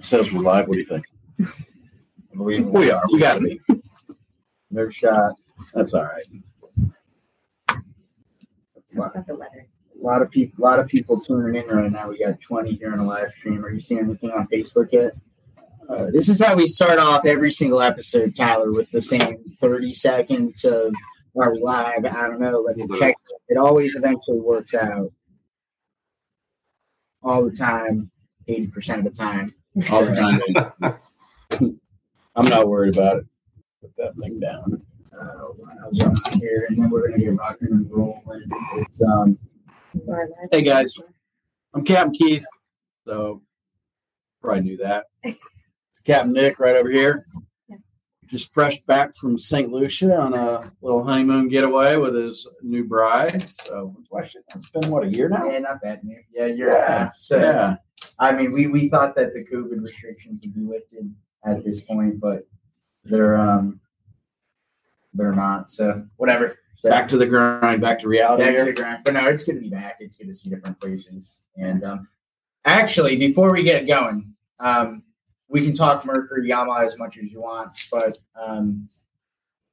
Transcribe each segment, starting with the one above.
It says we're live. What do you think? We, We are. We got to be. No shot. That's all right. Talk about the weather. A lot of people. A lot of people tuning in right now. We got 20 here on the live stream. Are you seeing anything on Facebook yet? Uh, this is how we start off every single episode, Tyler, with the same 30 seconds of are we live? I don't know. Let me check. It always eventually works out. All the time, 80% of the time. All the time. I'm not worried about it. Put that thing down. Uh, what else on here, and then we're gonna get rocking and rolling. It's, um, Hey, guys. I'm Captain Keith. So probably knew that. It's Captain Nick right over here. Yeah. Just fresh back from St. Lucia on a little honeymoon getaway with his new bride. So it's been what a year now. yeah, not bad. Yeah, you're. Yeah, so, yeah. I mean, we, we thought that the COVID restrictions would be lifted at this point, but they're um they're not. So whatever. So Back to the grind. Back to reality. back to the ground. But no, it's going to be back. It's going to see different places. And um, actually, before we get going, um, we can talk Mercury Yamaha as much as you want, but um,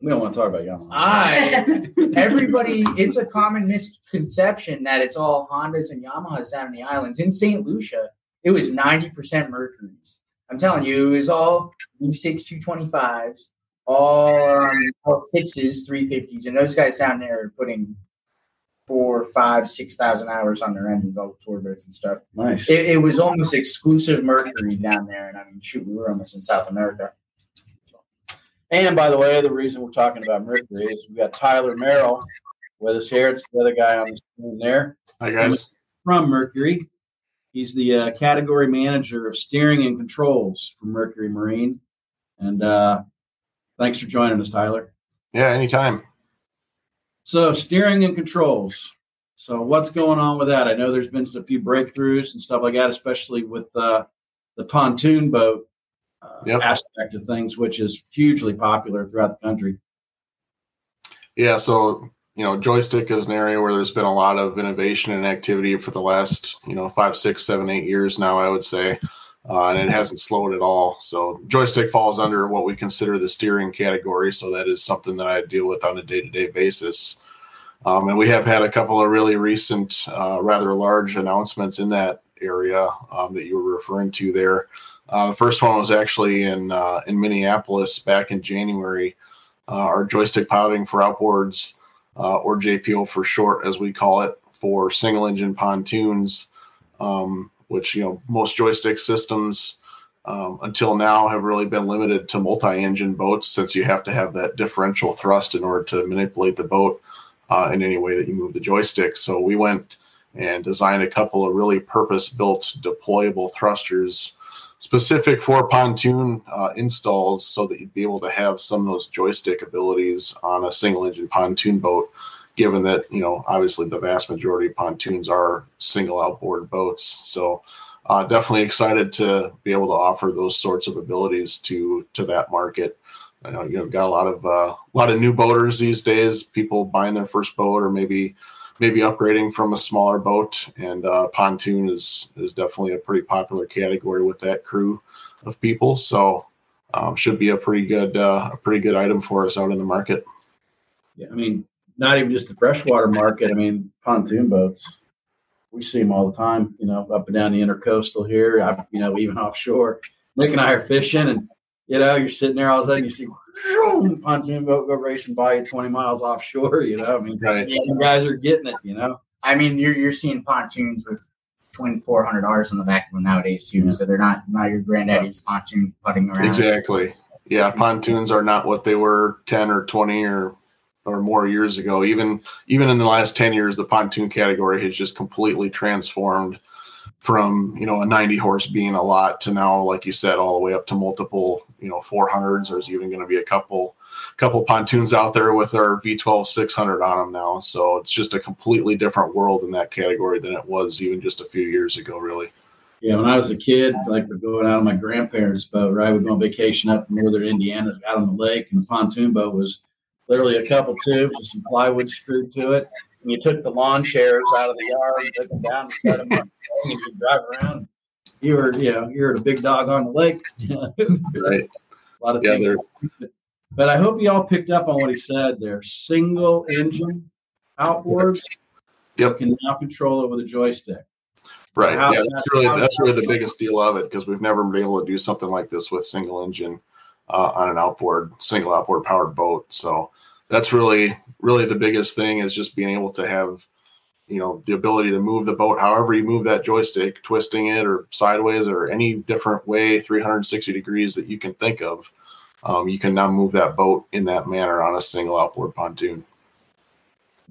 We don't want to talk about Yamaha. I everybody it's a common misconception that it's all Hondas and Yamahas down in the islands. In St. Lucia, it was 90% Mercury's. I'm telling you, it was all V6 225s, all, um, all sixes, 350s, and those guys down there are putting four, five, six thousand hours on their engines, all the turbos and stuff. nice. It, it was almost exclusive Mercury down there, and I mean, shoot, we were almost in South America. And by the way, the reason we're talking about Mercury is we got Tyler Merrill with us here. It's the other guy on the screen there Hi guys. from Mercury. He's the uh, category manager of steering and controls for Mercury Marine. And uh, thanks for joining us, Tyler. Yeah, anytime. So, steering and controls. So, what's going on with that? I know there's been a few breakthroughs and stuff like that, especially with uh, the pontoon boat uh, Yep. aspect of things, which is hugely popular throughout the country. Yeah, so you know, joystick is an area where there's been a lot of innovation and activity for the last you know five, six, seven, eight years now. I would say, uh, and it hasn't slowed at all. So joystick falls under what we consider the steering category. So that is something that I deal with on a day-to-day basis. Um, and we have had a couple of really recent, uh, rather large announcements in that area um, that you were referring to there. Uh, the first one was actually in uh, in Minneapolis back in January. Uh, our joystick piloting for outboards, uh, or JPO for short, as we call it, for single engine pontoons, um, which you know most joystick systems um, until now have really been limited to multi-engine boats, since you have to have that differential thrust in order to manipulate the boat uh, in any way that you move the joystick. So we went and designed a couple of really purpose-built deployable thrusters specific for pontoon uh, installs so that you'd be able to have some of those joystick abilities on a single engine pontoon boat given that you know obviously the vast majority of pontoons are single outboard boats. So uh, definitely excited to be able to offer those sorts of abilities to to that market. I know you know got a lot of uh, a lot of new boaters these days people buying their first boat or maybe maybe upgrading from a smaller boat and uh, pontoon is is definitely a pretty popular category with that crew of people so um, should be a pretty good uh, a pretty good item for us out in the market Yeah, I mean, not even just the freshwater market. I mean, pontoon boats. We see them all the time. You know, up and down the intercoastal here. I, you know, even offshore. Nick and I are fishing, and you know, you're sitting there all of a sudden, you see vroom, pontoon boat go racing by you 20 miles offshore. You know, I mean, right you guys are getting it. You know, I mean, you're you're seeing pontoons with twenty four hundred dollars on the back of them nowadays too. Yeah. So they're not not your granddaddy's pontoon putting around. exactly yeah pontoons are not what they were 10 or 20 or or more years ago even even in the last 10 years the pontoon category has just completely transformed from you know a 90 horse being a lot to now like you said all the way up to multiple you know 400s there's even going to be a couple couple pontoons out there with our v12 600 on them now so it's just a completely different world in that category than it was even just a few years ago really yeah. When I was a kid, like we're going out on my grandparents' boat, right? We'd go on vacation up in northern Indiana, out on the lake, and the pontoon boat was literally a couple tubes with some plywood screwed to it. And you took the lawn chairs out of the yard, you took them down, and set them up, and you could drive around, You were, you know you're the big dog on the lake. Right. a lot of Yeah, things. they're- But I hope you all picked up on what he said. They're single engine outboards. Yep. You can now control it with a joystick. Right. How- yeah, that's really that's really the biggest deal of it because we've never been able to do something like this with single engine uh, on an outboard, single outboard powered boat. So that's really really the biggest thing is just being able to have you know the ability to move the boat however you move that joystick, twisting it or sideways or any different way, 360 degrees that you can think of. Um, you can now move that boat in that manner on a single outboard pontoon.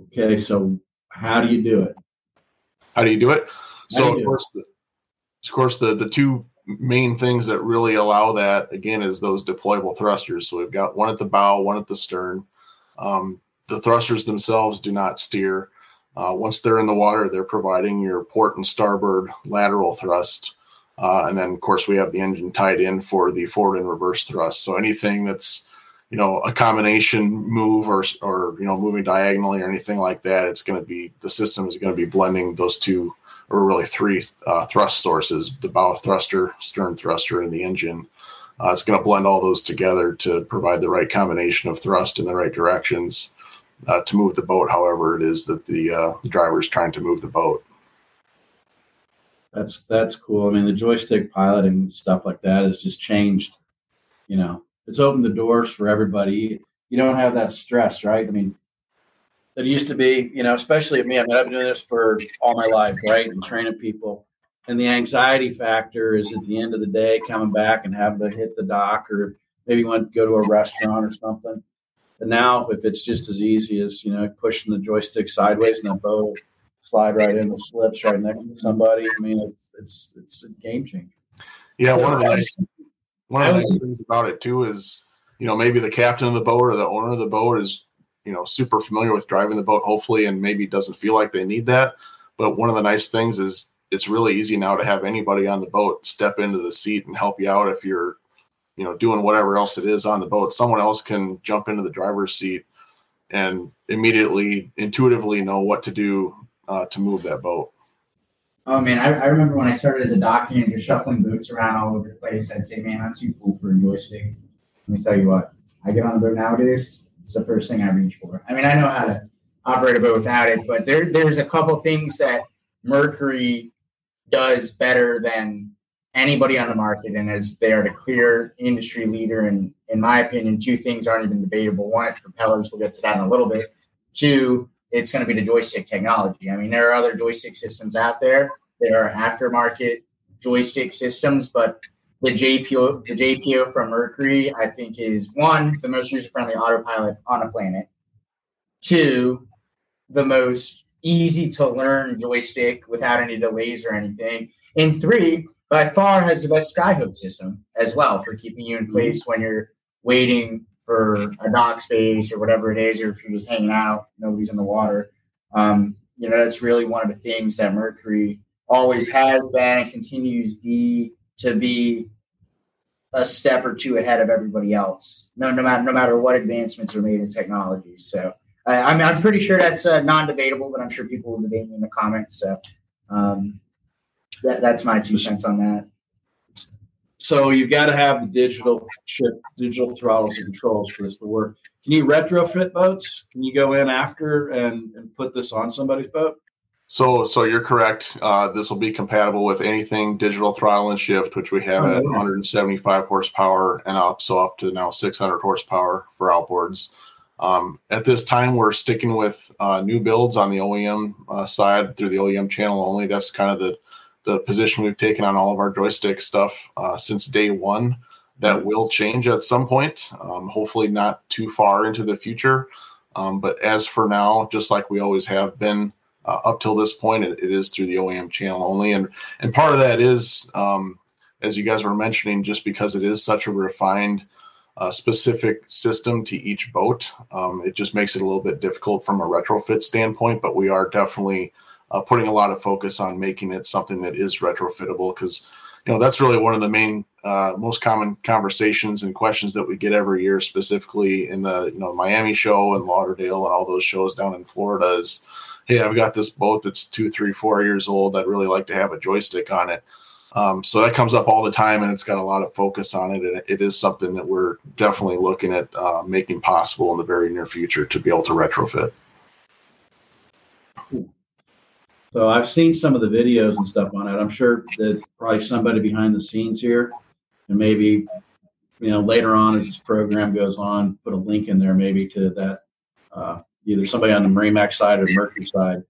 Okay, so how do you do it? How do you do it? So do of it? course, the, of course, the the two main things that really allow that again is those deployable thrusters. So we've got one at the bow, one at the stern. Um, the thrusters themselves do not steer. Uh, once they're in the water, they're providing your port and starboard lateral thrust. Uh, and then, of course, we have the engine tied in for the forward and reverse thrust. So anything that's, you know, a combination move or, or you know, moving diagonally or anything like that, it's going to be the system is going to be blending those two or really three uh, thrust sources: the bow thruster, stern thruster, and the engine. Uh, it's going to blend all those together to provide the right combination of thrust in the right directions uh, to move the boat, however it is that the, uh, the driver is trying to move the boat. That's that's cool. I mean, the joystick piloting stuff like that has just changed. You know, it's opened the doors for everybody. You don't have that stress, right? I mean, it used to be, you know, especially me. I mean, I've been doing this for all my life, right, and training people. And the anxiety factor is at the end of the day coming back and having to hit the dock, or maybe you want to go to a restaurant or something. And now, if it's just as easy as you know pushing the joystick sideways and the boat slide right in the slips right next to somebody, I mean, it's it's it's a game changer. Yeah, one of the nice one of the nice things about it too is you know maybe the captain of the boat or the owner of the boat is you know super familiar with driving the boat hopefully and maybe doesn't feel like they need that but one of the nice things is it's really easy now to have anybody on the boat step into the seat and help you out if you're you know doing whatever else it is on the boat someone else can jump into the driver's seat and immediately intuitively know what to do uh, to move that boat Oh man, I, I remember when I started as a dock hand, just shuffling boots around all over the place. I'd say, man, I'm too cool for a joystick. Let me tell you what, I get on the boat nowadays. It's the first thing I reach for. I mean, I know how to operate a boat without it, but there there's a couple things that Mercury does better than anybody on the market, and as they are the clear industry leader. And in my opinion, two things aren't even debatable. One, it's propellers. We'll get to that in a little bit. Two, it's going to be the joystick technology. I mean, there are other joystick systems out there. There are aftermarket joystick systems, but the JPO, the JPO from Mercury, I think, is one the most user-friendly autopilot on the planet. Two, the most easy to learn joystick without any delays or anything. And three, by far has the best skyhook system as well for keeping you in place when you're waiting for a dock space or whatever it is, or if you're just hanging out, nobody's in the water. Um, you know, that's really one of the things that Mercury always has been and continues be to be a step or two ahead of everybody else. No, no matter no matter what advancements are made in technology. So I, I'm I'm pretty sure that's uh, non-debatable, but I'm sure people will debate me in the comments. So um, that, that's my two cents on that. So you've got to have the digital shift, digital throttles and controls for this to work. Can you retrofit boats? Can you go in after and, and put this on somebody's boat? So, so you're correct. Uh, this will be compatible with anything digital throttle and shift, which we have Oh, at yeah. 175 horsepower and up, so up to now 600 horsepower for outboards. Um, at this time, we're sticking with uh, new builds on the OEM uh, side through the OEM channel only. That's kind of the the position we've taken on all of our joystick stuff uh, since day one. That will change at some point. Um, hopefully, not too far into the future. Um, but as for now, just like we always have been, uh, up till this point, it, it is through the OEM channel only, and and part of that is, um, as you guys were mentioning, just because it is such a refined, uh, specific system to each boat, um, it just makes it a little bit difficult from a retrofit standpoint. But we are definitely uh, putting a lot of focus on making it something that is retrofittable because you know that's really one of the main uh, most common conversations and questions that we get every year specifically in the you know miami show and lauderdale and all those shows down in florida is hey i've got this boat that's two three four years old i'd really like to have a joystick on it Um, so that comes up all the time, and it's got a lot of focus on it. And it is something that we're definitely looking at uh, making possible in the very near future to be able to retrofit. So I've seen some of the videos and stuff on it. I'm sure that probably somebody behind the scenes here, and maybe you know later on as this program goes on, put a link in there maybe to that uh, either somebody on the MarineMax side or Mercury side,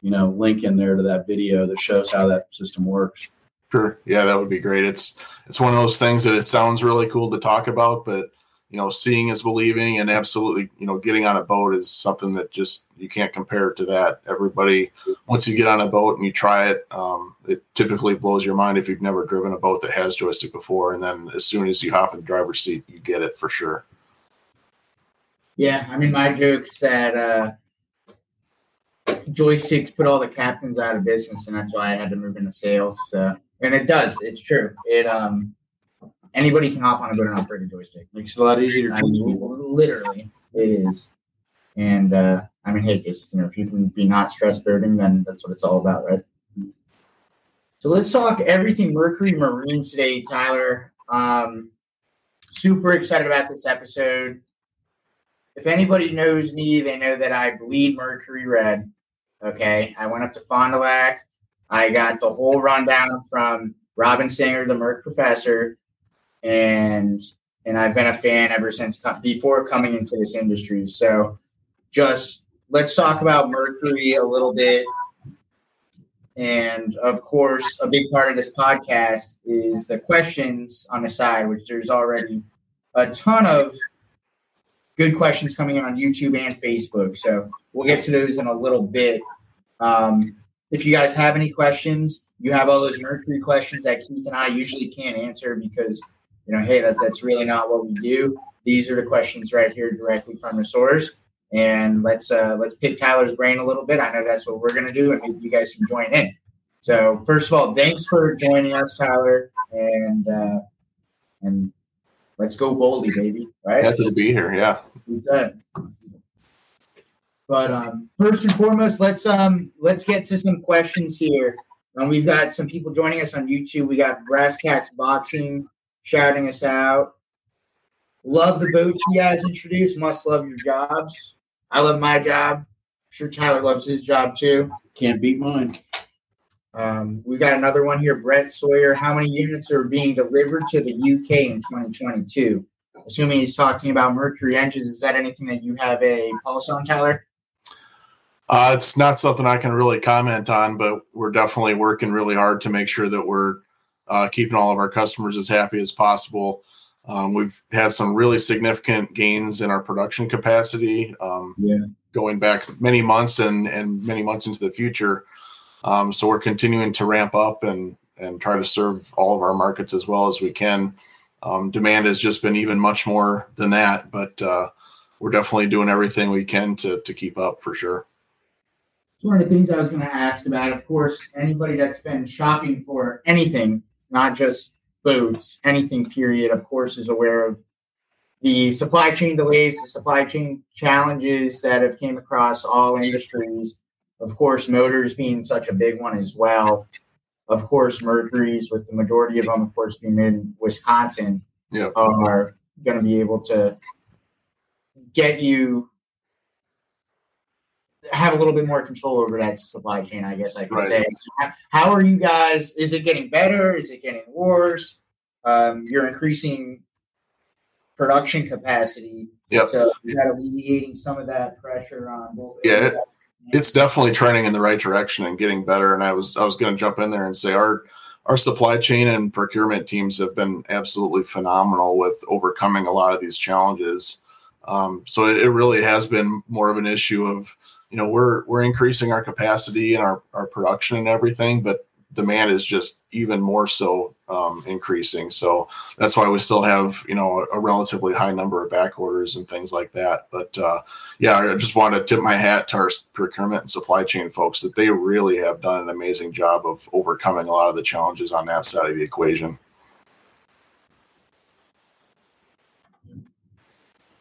you know, link in there to that video that shows how that system works. Sure. Yeah, that would be great. It's it's one of those things that it sounds really cool to talk about, but you know, seeing is believing, and absolutely, you know, getting on a boat is something that just you can't compare to that. Everybody, once you get on a boat and you try it, um, it typically blows your mind if you've never driven a boat that has joystick before, and then as soon as you hop in the driver's seat, you get it for sure. Yeah, I mean, my joke's that uh, joysticks put all the captains out of business, and that's why I had to move into sales. So, and it does. It's true. It um, anybody can hop on a good and operate a joystick. Makes it a lot easier I mean, literally, it is. And uh, I mean, hey, just you know, if you can be not stress burning, then that's what it's all about, right? So let's talk everything Mercury Marine today, Tyler. Um, super excited about this episode. If anybody knows me, they know that I bleed Mercury red. Okay, I went up to Fond du Lac. I got the whole rundown from Robin Singer, the Merc professor, and and I've been a fan ever since before coming into this industry. So, just let's talk about Mercury a little bit. And of course, a big part of this podcast is the questions on the side, which there's already a ton of good questions coming in on YouTube and Facebook. So we'll get to those in a little bit. Um, if you guys have any questions, you have all those Mercury questions that Keith and I usually can't answer because, you know, hey, that, that's really not what we do. These are the questions right here directly from the source. And let's uh, let's pick Tyler's brain a little bit. I know that's what we're gonna do, and you guys can join in. So first of all, thanks for joining us, Tyler, and uh, and let's go boldly, baby. Right? Happy to be here. Yeah. But um, first and foremost, let's um let's get to some questions here. And we've got some people joining us on YouTube. We got Brass Cats Boxing shouting us out. Love the boat you guys introduced. Must love your jobs. I love my job. I'm sure Tyler loves his job too. Can't beat mine. Um, we got another one here, Brett Sawyer. How many units are being delivered to the UK in 2022? Assuming he's talking about Mercury engines, is that anything that you have a pulse on, Tyler? Uh, it's not something I can really comment on, but we're definitely working really hard to make sure that we're uh, keeping all of our customers as happy as possible. Um, we've had some really significant gains in our production capacity um, Yeah. going back many months and, and many months into the future. Um, so we're continuing to ramp up and, and try to serve all of our markets as well as we can. Um, demand has just been even much more than that, but uh, we're definitely doing everything we can to, to keep up for sure. One of the things I was going to ask about. Of course, anybody that's been shopping for anything, not just boats, anything period, of course, is aware of the supply chain delays, the supply chain challenges that have came across all industries. Of course, motors being such a big one as well. Of course, Mercury's, with the majority of them, of course, being in Wisconsin, Yeah. are going to be able to get you have a little bit more control over that supply chain, I guess I could Right. say. How- are you guys? Is it getting better? Is it getting worse? Um, you're increasing production capacity. Yep. So is that alleviating some of that pressure on both? Yeah, it- it's definitely trending in the right direction and getting better. And I was I was going to jump in there and say our our supply chain and procurement teams have been absolutely phenomenal with overcoming a lot of these challenges. Um, so it, it really has been more of an issue of you know we're we're increasing our capacity and our our production and everything, but demand is just even more so um, increasing. So that's why we still have you know a, a relatively high number of back orders and things like that. But uh, yeah, I just want to tip my hat to our procurement and supply chain folks that they really have done an amazing job of overcoming a lot of the challenges on that side of the equation.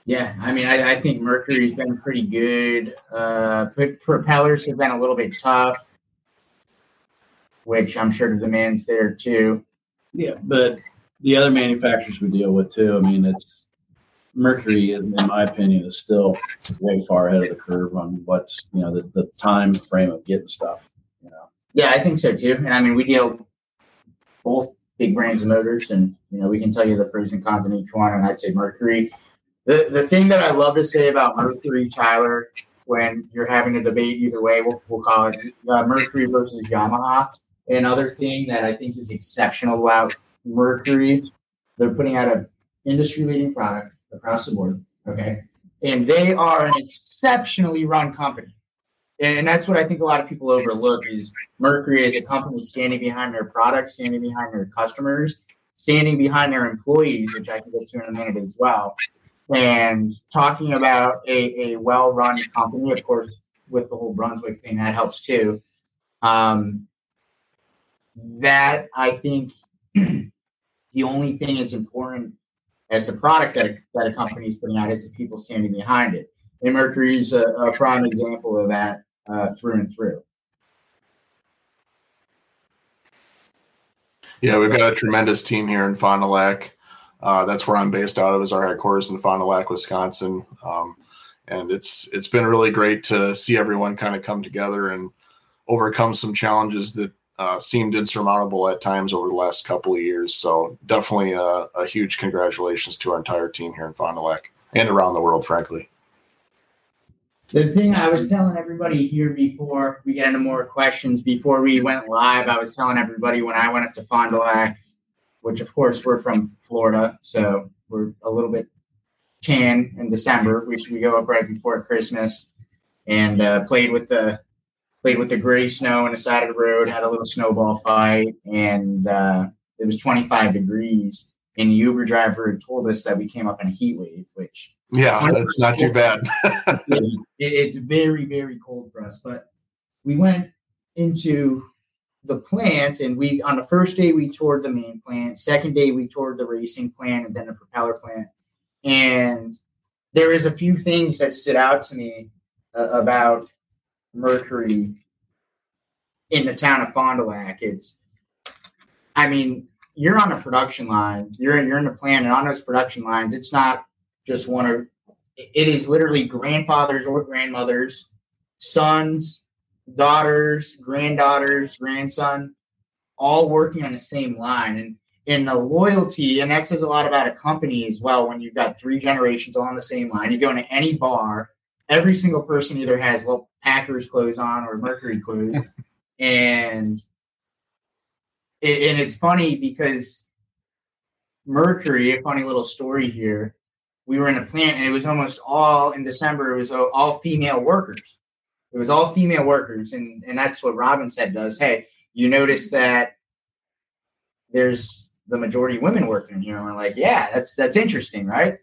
Yeah, I mean, I, I think Mercury's been pretty good. Uh, propellers have been a little bit tough. which I'm sure the demand's there too. Yeah, but the other manufacturers we deal with too. I mean, it's Mercury is, in my opinion, is still way far ahead of the curve on what's you know the, the time frame of getting stuff. You know, Yeah, I think so too. And I mean, we deal both big brands of motors, and you know, we can tell you the pros and cons in each one. And I'd say Mercury. The the thing that I love to say about Mercury, Tyler, when you're having a debate either way, we'll, we'll call it uh, Mercury versus Yamaha. Another thing that I think is exceptional about Mercury, they're putting out an industry leading product across the board. Okay. And they are an exceptionally run company. And that's what I think a lot of people overlook is Mercury is a company standing behind their products, standing behind their customers, standing behind their employees, which I can get to in a minute as well. And talking about a, a well run company, of course, with the whole Brunswick thing, that helps too. Um, that I think the only thing is important as the product that a, that a company is putting out is the people standing behind it. And Mercury is a, a prime example of that uh, through and through. Yeah, we've got a tremendous team here in Fond du Lac. Uh, that's where I'm based out of, is our headquarters in Fond du Lac, Wisconsin. Um, and it's it's been really great to see everyone kind of come together and overcome some challenges that uh, seemed insurmountable at times over the last couple of years. So definitely a, a huge congratulations to our entire team here in Fond du Lac and around the world, frankly. The thing I was telling everybody here before we get into more questions, before we went live, I was telling everybody when I went up to Fond du Lac, which of course we're from Florida, so we're a little bit tan in December. We we go up right before Christmas and uh, played with the played with the gray snow on the side of the road, had a little snowball fight, and uh, it was 25 degrees. And the Uber driver told us that we came up in a heat wave, which Yeah, that's not too bad. it, it's very very cold for us but we went into the plant and we on the first day we toured the main plant second day we toured the racing plant and then the propeller plant. And there is a few things that stood out to me uh, about mercury in the town of fond du lac. It's i mean you're on a production line you're you're in the plant and on those production lines it's not just one or it is literally grandfathers or grandmothers, sons, daughters, granddaughters, grandson, all working on the same line. And in the loyalty, and that says a lot about a company as well. When you've got three generations all on the same line, you go into any bar, every single person either has well Packers clothes on or Mercury clothes, and it, and it's funny because Mercury, a funny little story here we were in a plant and it was almost all in December, it was all female workers. It was all female workers. And, and that's what Robin said does. Hey, you notice that there's the majority of women working in here. And we're like, yeah, that's, that's interesting. Right.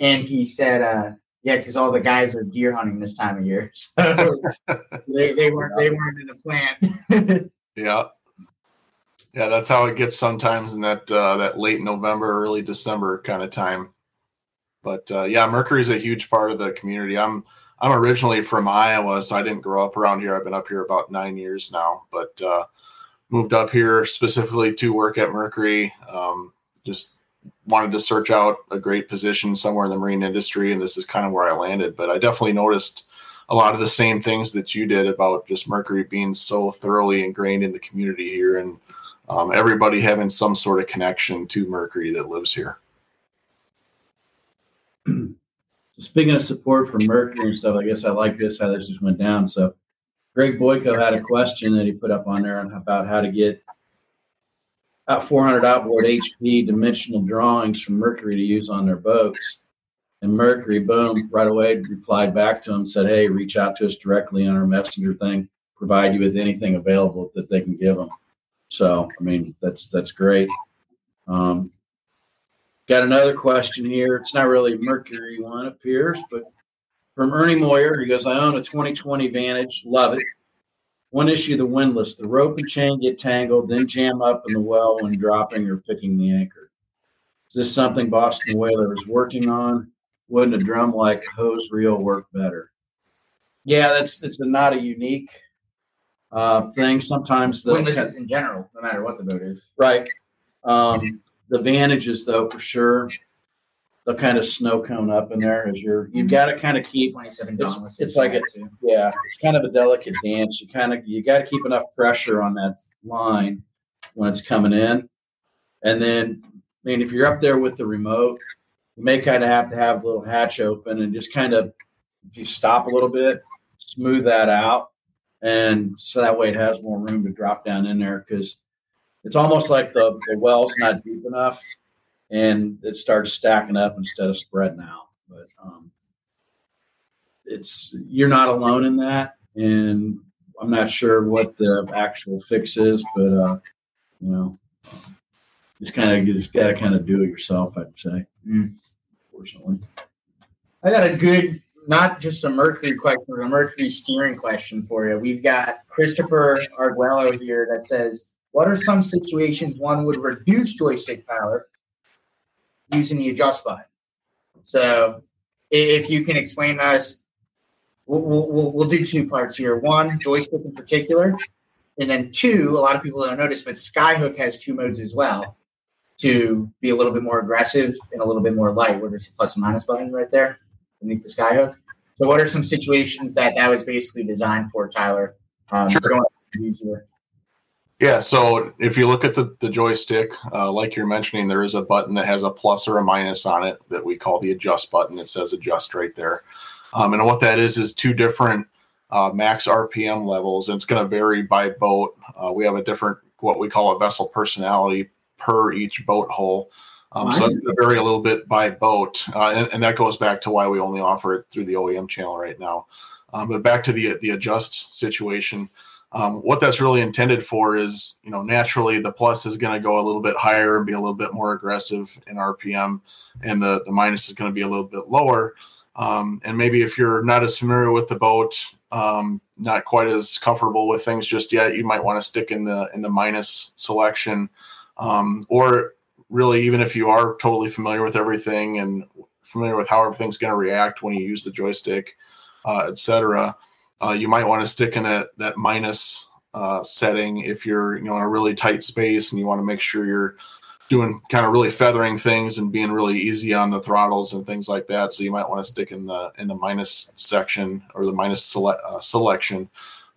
And he said, uh, yeah, because all the guys are deer hunting this time of year. So they, they weren't they weren't in the plant. yeah. Yeah, that's how it gets sometimes in that uh, that late November, early December kind of time. But uh, yeah, Mercury is a huge part of the community. I'm I'm originally from Iowa, so I didn't grow up around here. I've been up here about nine years now, but uh, moved up here specifically to work at Mercury. Um, just wanted to search out a great position somewhere in the marine industry, and this is kind of where I landed. But I definitely noticed a lot of the same things that you did about just Mercury being so thoroughly ingrained in the community here, and um, everybody having some sort of connection to Mercury that lives here. Speaking of support for Mercury and stuff, I guess I like this how this just went down. So, Greg Boyko had a question that he put up on there about how to get about 400 outboard HP dimensional drawings from Mercury to use on their boats. And Mercury, boom, right away replied back to him, said, "Hey, reach out to us directly on our messenger thing. Provide you with anything available that they can give them." So, I mean, that's that's great. Um, Got another question here. It's not really Mercury one appears, but from Ernie Moyer, he goes, I own a 2020 Vantage, love it. One issue, the windlass, the rope and chain get tangled, then jam up in the well when dropping or picking the anchor. Is this something Boston Whaler is working on? Wouldn't a drum like hose reel work better? Yeah, that's it's a, not a unique uh, thing. Sometimes the Windlasses in general, no matter what the boat is. right. Um, the advantages, though, for sure, the kind of snow cone up in there is your. you've got to kind of keep. 27 It's- it's like a- Yeah, it's kind of a delicate dance. You kind of you got to keep enough pressure on that line when it's coming in, and then I mean if you're up there with the remote, you may kind of have to have a little hatch open and just kind of if you stop a little bit, smooth that out, and so that way it has more room to drop down in there because it's almost like the the well's not deep enough, and it starts stacking up instead of spreading out. But um, it's you're not alone in that, and I'm not sure what the actual fix is, but uh, you know, just kind of just got to kind of do it yourself. I'd say, Mm. fortunately. I got a good, not just a Mercury question, but a Mercury steering question for you. We've got Christopher Arguello here that says, "What are some situations one would reduce joystick power using the adjust button?" So, if you can explain to us, we'll, we'll, we'll, we'll do two parts here. One, joystick in particular, and then two, a lot of people don't notice, but Skyhook has two modes as well to be a little bit more aggressive and a little bit more light, where there's a plus and minus button right there beneath the skyhook. So, what are some situations that that was basically designed for, Tyler? Um, Sure. Yeah, so if you look at the, the joystick, uh, like you're mentioning, there is a button that has a plus or a minus on it that we call the adjust button. It says adjust right there. Um, and what that is is two different uh, max RPM levels, and it's going to vary by boat. Uh, we have a different, what we call a vessel personality per each boat hull. Um, so that's going to vary a little bit by boat, uh, and, and that goes back to why we only offer it through the OEM channel right now. Um, but back to the the adjust situation, um, what that's really intended for is, you know, naturally the plus is going to go a little bit higher and be a little bit more aggressive in RPM, and the the minus is going to be a little bit lower. Um, and maybe if you're not as familiar with the boat, um, not quite as comfortable with things just yet, you might want to stick in the in the minus selection, um, or really even if you are totally familiar with everything and familiar with how everything's going to react when you use the joystick, uh, etc uh, you might want to stick in that that minus uh, setting if you're you know in a really tight space and you want to make sure you're doing kind of really feathering things and being really easy on the throttles and things like that. So you might want to stick in the in the minus section or the minus sele- uh, selection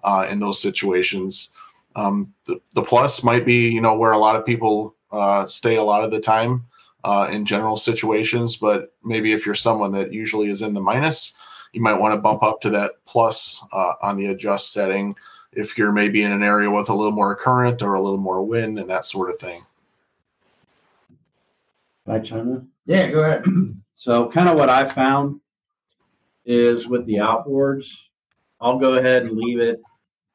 uh, in those situations. Um, the, the plus might be you know where a lot of people uh, stay a lot of the time uh, in general situations, but maybe if you're someone that usually is in the minus, you might want to bump up to that plus uh, on the adjust setting if you're maybe in an area with a little more current or a little more wind and that sort of thing. Can I chime in? Yeah, go ahead. So, kind of what I found is with the outboards, I'll go ahead and leave it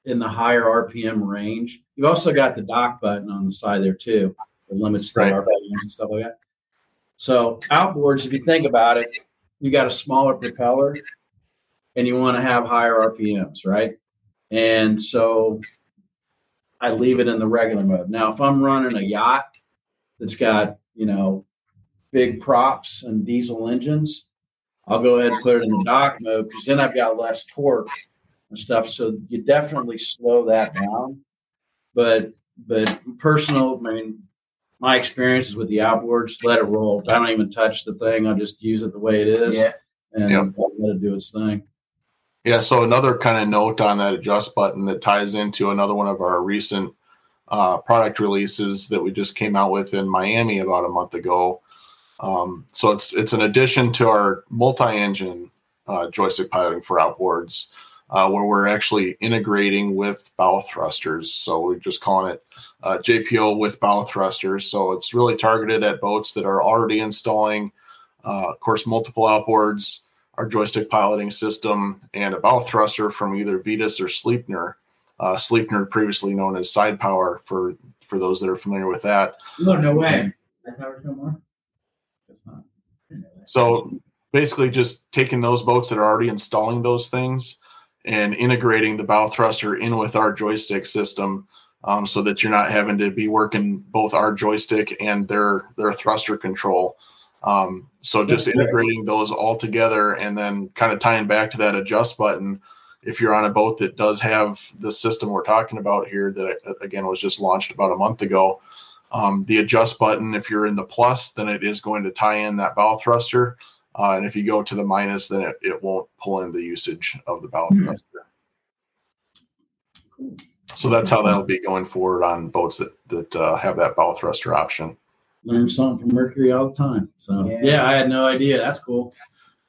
in the higher RPM range. You've also got the dock button on the side there too, that limits the Right. RPMs and stuff like that. So, outboards, if you think about it, you got a smaller propeller and you want to have higher RPMs, right? And so I leave it in the regular mode. Now, if I'm running a yacht that's got, you know, big props and diesel engines, I'll go ahead and put it in the dock mode because then I've got less torque and stuff. So you definitely slow that down. But but personal, I mean, my experiences with the outboards, let it roll. I don't even touch the thing. I'll just use it the way it is Yeah. and Yep. let it do its thing. Yeah, so another kind of note on that adjust button that ties into another one of our recent uh, product releases that we just came out with in Miami about a month ago. Um, so it's it's an addition to our multi-engine uh, joystick piloting for outboards, uh, where we're actually integrating with bow thrusters. So we're just calling it uh, JPO with bow thrusters. So it's really targeted at boats that are already installing, uh, of course, multiple outboards our joystick piloting system and a bow thruster from either Vetus or Sleipner. Uh, Sleipner, previously known as Side Power, for for those that are familiar with that. No, no way. Powers no more. So basically, just taking those boats that are already installing those things and integrating the bow thruster in with our joystick system, um, so that you're not having to be working both our joystick and their their thruster control. Um, so just integrating those all together and then kind of tying back to that adjust button. if you're on a boat that does have the system we're talking about here, that again was just launched about a month ago, um, the adjust button, if you're in the plus, then it is going to tie in that bow thruster. Uh, and if you go to the minus, then it, it won't pull in the usage of the bow Hmm. thruster. So that's how that'll be going forward on boats that that uh, have that bow thruster option. Learn something from Mercury all the time. So Yeah. yeah, I had no idea. That's cool.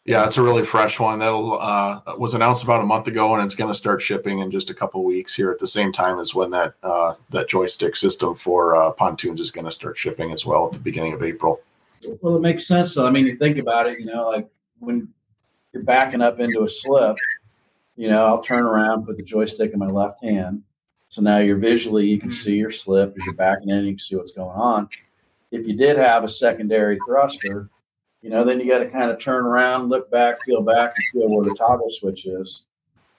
Yeah, it's a really fresh one. That'll uh, was announced about a month ago, and it's going to start shipping in just a couple weeks here at the same time as when that uh, that joystick system for uh, pontoons is going to start shipping as well at the beginning of April. Well, it makes sense. So I mean, you think about it. You know, like when you're backing up into a slip, you know, I'll turn around, put the joystick in my left hand. So now you're visually, you can see your slip. If you're backing in, you can see what's going on. If you did have a secondary thruster, you know, then you got to kind of turn around, look back, feel back, and feel where the toggle switch is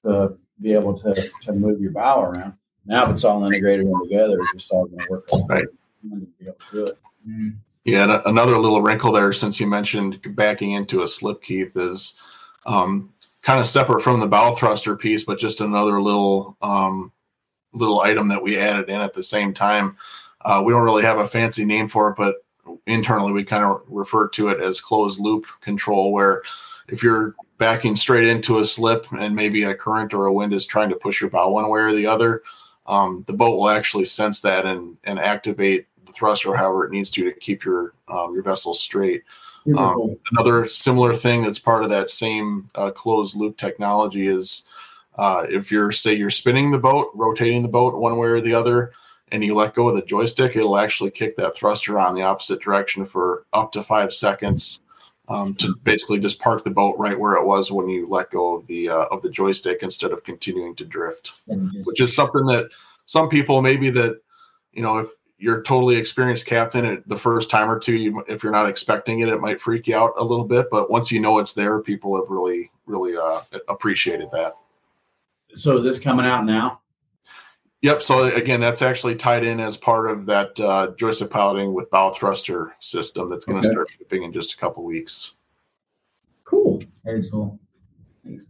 to be able to, to move your bow around. Now, if it's all integrated in together, it's just all going to work. Right. To be able to do it. Mm. Yeah, another little wrinkle there, since you mentioned backing into a slip, Keith, is um, kind of separate from the bow thruster piece, but just another little um, little item that we added in at the same time. Uh, we don't really have a fancy name for it, but internally we kind of refer to it as closed loop control, where if you're backing straight into a slip and maybe a current or a wind is trying to push your bow one way or the other, um, the boat will actually sense that and, and activate the thruster however it needs to to keep your um, your vessel straight. Um, another similar thing that's part of that same uh, closed loop technology is uh, if you're say you're spinning the boat, rotating the boat one way or the other, and you let go of the joystick, it'll actually kick that thruster on the opposite direction for up to five seconds um, to basically just park the boat right where it was when you let go of the uh, of the joystick instead of continuing to drift which is something that some people maybe that you know if you're totally experienced captain it, the first time or two you, if you're not expecting it it might freak you out a little bit but once you know it's there people have really really uh, appreciated that So is this coming out now? Yep so again that's actually tied in as part of that uh, joystick piloting with bow thruster system that's going to Okay. start shipping in just a couple weeks Cool. Is cool.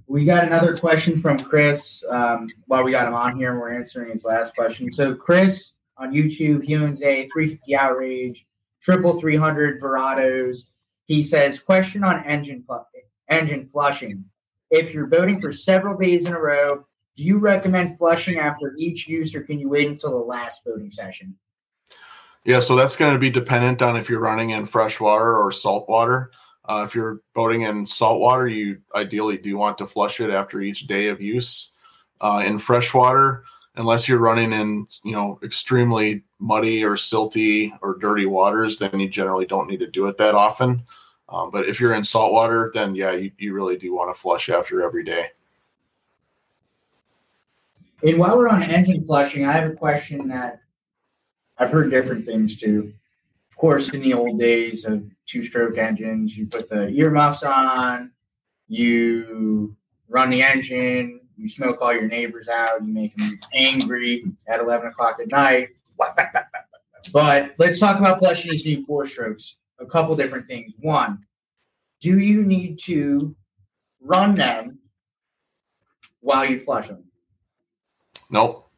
We got another question from Chris. Um, while we got him on here, and we're answering his last question. So, Chris on YouTube, Humans A 350 Outrage, triple 300 Verados. He says, question on engine engine flushing. If you're boating for several days in a row, do you recommend flushing after each use, or can you wait until the last boating session? Yeah, so that's going to be dependent on if you're running in fresh water or saltwater. Uh, if you're boating in salt water, you ideally do want to flush it after each day of use. Uh, in freshwater, unless you're running in you know extremely muddy or silty or dirty waters, then you generally don't need to do it that often. Um, but if you're in salt water, then yeah, you, you really do want to flush after every day. And while we're on engine flushing, I have a question that I've heard different things too. Of course, in the old days of two stroke engines, you put the earmuffs on, you run the engine, you smoke all your neighbors out, you make them angry at 11 o'clock at night. But let's talk about flushing these new four strokes. A couple different things. One, do you need to run them while you flush them? Nope.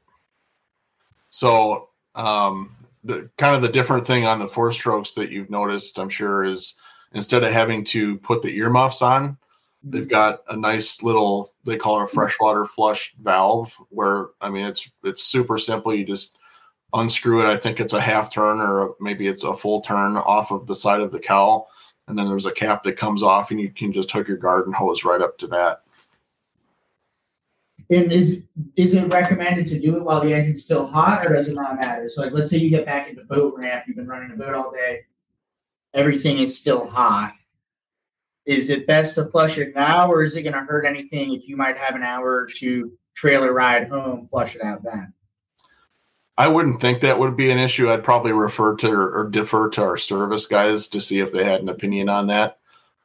So, um, the kind of the different thing on the four strokes that you've noticed, I'm sure, is instead of having to put the earmuffs on, they've got a nice little they call it a freshwater flush valve. Where I mean, it's it's super simple. You just unscrew it. I think it's a half turn or maybe it's a full turn off of the side of the cowl, and then there's a cap that comes off, and you can just hook your garden hose right up to that. And is is it recommended to do it while the engine's still hot, or does it not matter? So, like, let's say you get back into boat ramp, you've been running a boat all day, everything is still hot. Is it best to flush it now, or is it going to hurt anything if you might have an hour or two trailer ride home? Flush it out then. I wouldn't think that would be an issue. I'd probably refer to or, defer to our service guys to see if they had an opinion on that.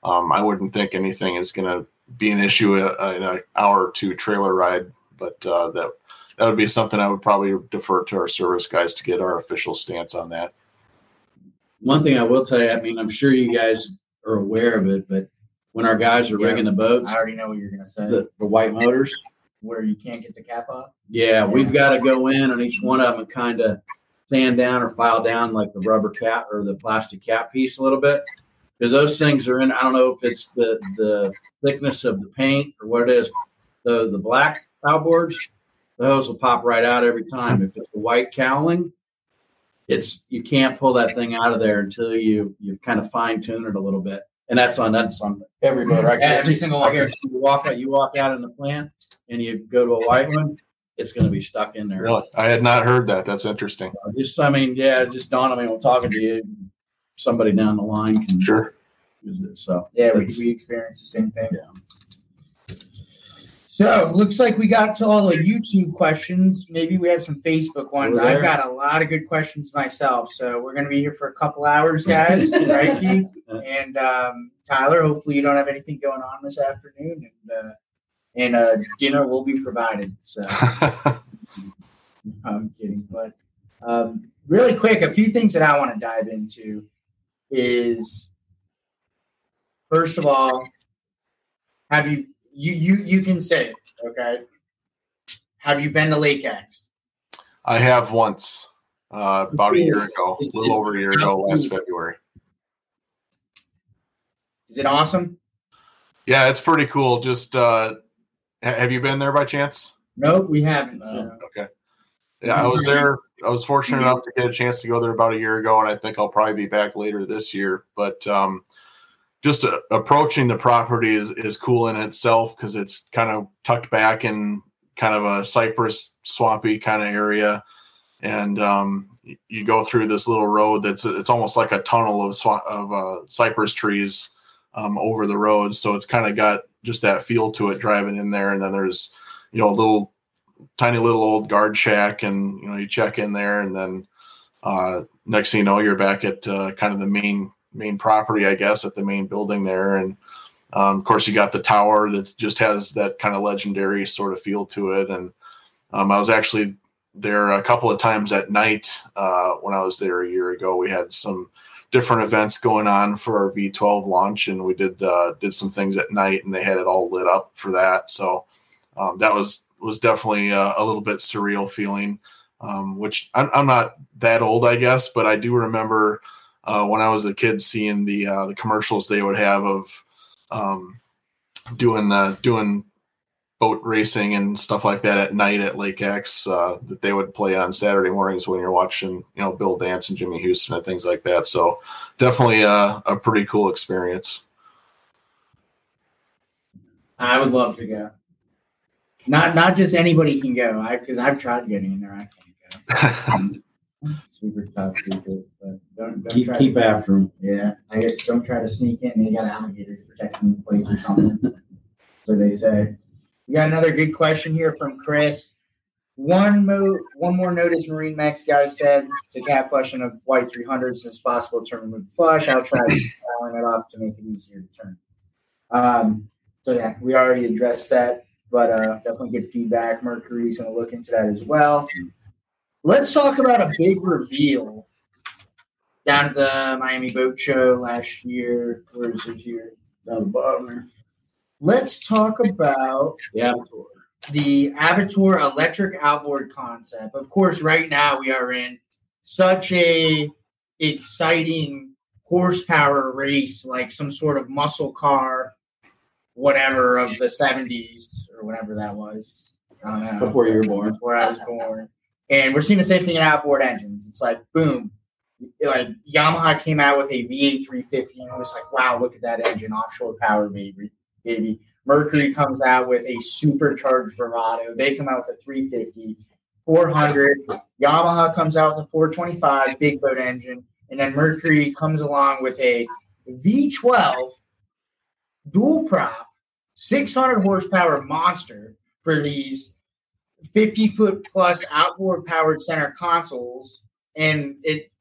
Um, I wouldn't think anything is going to be an issue uh, in an hour or two trailer ride, but uh, that that would be something I would probably defer to our service guys to get our official stance on that. One thing I will tell you, I mean, I'm sure you guys are aware of it, but when our guys are Yeah. rigging the boats, I already know what you're going to say. the, the white motors, where you can't get the cap off. Yeah, we've got to go in on each one of them and kind of sand down or file down like the rubber cap or the plastic cap piece a little bit because those things are in. I don't know if it's the the thickness of the paint or what it is. The the black outboards, the hose will pop right out every time. If it's the white cowling, it's you can't pull that thing out of there until you you've kind of fine tuned it a little bit. And that's on that's on every motor. I Yeah, every single I one. guarantee you walk out you walk out in the plant and you go to a white one, it's going to be stuck in there. Really, I had not heard that. That's interesting. Just, I mean, yeah, it just dawned on me when talking to you. Somebody down the line can Sure. use it. So Yeah, we, It's- we experienced the same thing. Yeah. So looks like we got to all the YouTube questions. Maybe we have some Facebook ones. I've got a lot of good questions myself. So we're gonna be here for a couple hours, guys. right, Keith? And um, Tyler, hopefully you don't have anything going on this afternoon and uh, and uh, dinner will be provided. So I'm kidding, but um, really quick, a few things that I want to dive into is first of all, have you you you you can say it, okay? Have you been to Lake X? I have once, uh, about a year ago, a little over a year ago, last February. Is it awesome? Yeah, it's pretty cool. Just uh, have you been there by chance? Nope, we haven't. So. Okay. Yeah, I was there. I was fortunate enough to get a chance to go there about a year ago, and I think I'll probably be back later this year. But um, just uh, approaching the property is, is cool in itself because it's kind of tucked back in kind of a cypress swampy kind of area, and um, you go through this little road that's it's almost like a tunnel of swa- of uh, cypress trees um, over the road. So it's kind of got just that feel to it driving in there, and then there's you know a little tiny little old guard shack and you know you check in there and then uh, next thing you know you're back at uh, kind of the main main property i guess at the main building there. And um, of course you got the tower that just has that kind of legendary sort of feel to it. And um, i was actually there a couple of times at night uh, when i was there a year ago. We had some different events going on for our v12 launch and we did uh, did some things at night and they had it all lit up for that. So um, that was was definitely a little bit surreal feeling, um, which I'm, I'm not that old, I guess, but I do remember uh, when I was a kid seeing the uh, the commercials they would have of um, doing the doing boat racing and stuff like that at night at Lake X uh, that they would play on Saturday mornings when you're watching, you know, Bill Dance and Jimmy Houston and things like that. So definitely a pretty cool experience. I would love to go. Not not just anybody can go. I because I've tried getting in there. I can't go. Super tough people. But don't, don't keep try keep to, after them. Yeah, I guess don't try to sneak in. They got alligators protecting the place or something. so they say. We got another good question here from Chris. One mo- one more notice Marine Max guy said to cap flushing of white 300s as possible to remove the flush. I'll try fouling it off to make it easier to turn. Um, so yeah, we already addressed that, but uh, definitely good feedback. Mercury's going to look into that as well. Let's talk about a big reveal down at the Miami Boat Show last year. Where is it here? Down the bottom. Let's talk about Yeah. the Avator electric outboard concept. Of course, right now we are in such a exciting horsepower race, like some sort of muscle car, whatever of the seventies or whatever that was. I don't know. Before you were born. Before I was born. And we're seeing the same thing in outboard engines. It's like boom. Like Yamaha came out with a V8 350 and it was like, wow, look at that engine, offshore power baby. Baby. Mercury comes out with a supercharged Verado. They come out with a 350, 400. Yamaha comes out with a 425 big boat engine. And then Mercury comes along with a V12 dual prop, 600 horsepower monster for these 50 foot plus outboard powered center consoles. And it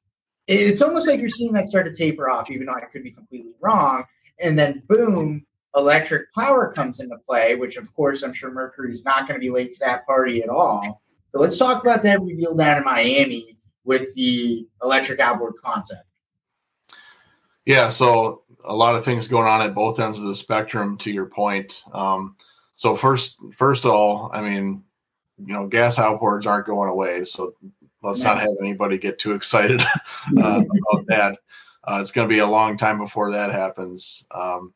it's almost like you're seeing that start to taper off, even though I could be completely wrong. And then boom, electric power comes into play, which of course I'm sure Mercury's not going to be late to that party at all. So let's talk about that reveal down in Miami with the electric outboard concept. Yeah, so a lot of things going on at both ends of the spectrum. To your point, um, so first, first of all, I mean, you know, gas outboards aren't going away. So let's not have anybody get too excited uh, about that. Uh, it's going to be a long time before that happens. Um,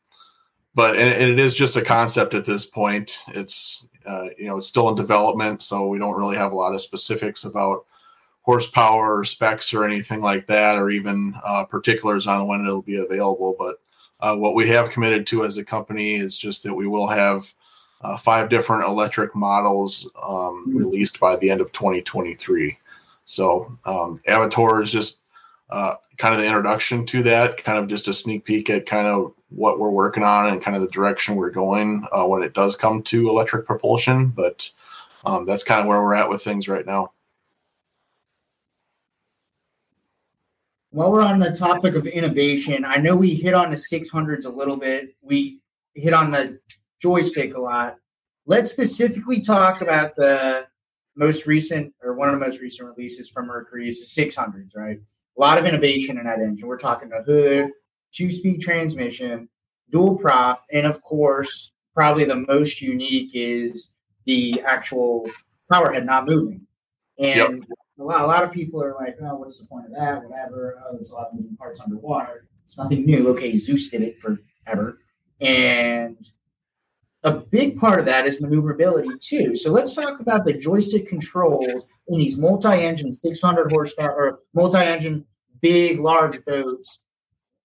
but and, and it is just a concept at this point. It's uh, you know it's still in development, so we don't really have a lot of specifics about horsepower or specs or anything like that, or even uh, particulars on when it'll be available. But uh, what we have committed to as a company is just that we will have uh, five different electric models um, released by the end of 2023. So um, Avator is just uh, kind of the introduction to that, kind of just a sneak peek at kind of what we're working on and kind of the direction we're going uh, when it does come to electric propulsion. But um, that's kind of where we're at with things right now. While we're on the topic of innovation, I know we hit on the 600s a little bit. We hit on the joystick a lot. Let's specifically talk about the most recent or one of the most recent releases from Mercury is the 600s, right? A lot of innovation in that engine. We're talking the hood, two speed transmission, dual prop, and of course, probably the most unique is the actual power head not moving. And yep. A, lot, a lot of people are like, oh, what's the point of that? Whatever. Oh, it's a lot of moving parts underwater. It's nothing new. Okay, Zeus did it forever. And a big part of that is maneuverability too. So let's talk about the joystick controls in these multi-engine 600 horsepower or multi-engine big large boats.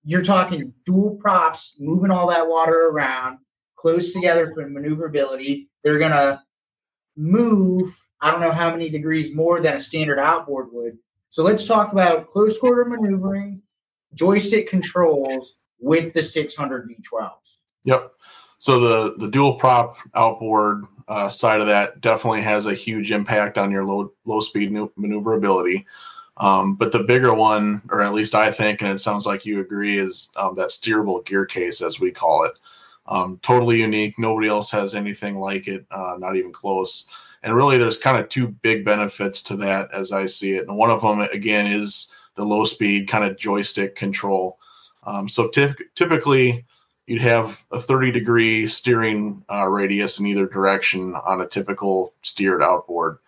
You're talking dual props, moving all that water around, close together for maneuverability. They're gonna move. I don't know how many degrees more than a standard outboard would. So let's talk about close quarter maneuvering, joystick controls with the 600 V12s. Yep. So the the dual prop outboard uh, side of that definitely has a huge impact on your low low speed maneuverability. Um, but the bigger one, or at least I think, and it sounds like you agree, is um, that steerable gear case, as we call it. Um, totally unique. Nobody else has anything like it, uh, not even close. And really, there's kind of two big benefits to that as I see it. And one of them, again, is the low speed kind of joystick control. Um, so ty- typically, you'd have a 30 degree steering uh, radius in either direction on a typical steered outboard.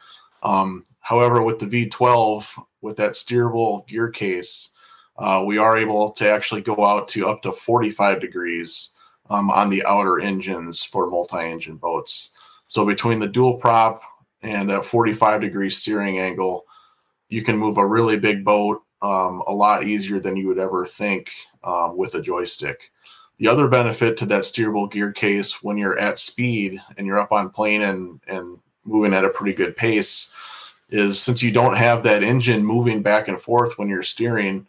Um, however, with the V12, with that steerable gear case, uh, we are able to actually go out to up to 45 degrees um, on the outer engines for multi engine boats. So between the dual prop and that 45 degree steering angle, you can move a really big boat um, a lot easier than you would ever think um, with a joystick. The other benefit to that steerable gear case when you're at speed and you're up on plane and, and moving at a pretty good pace is since you don't have that engine moving back and forth when you're steering,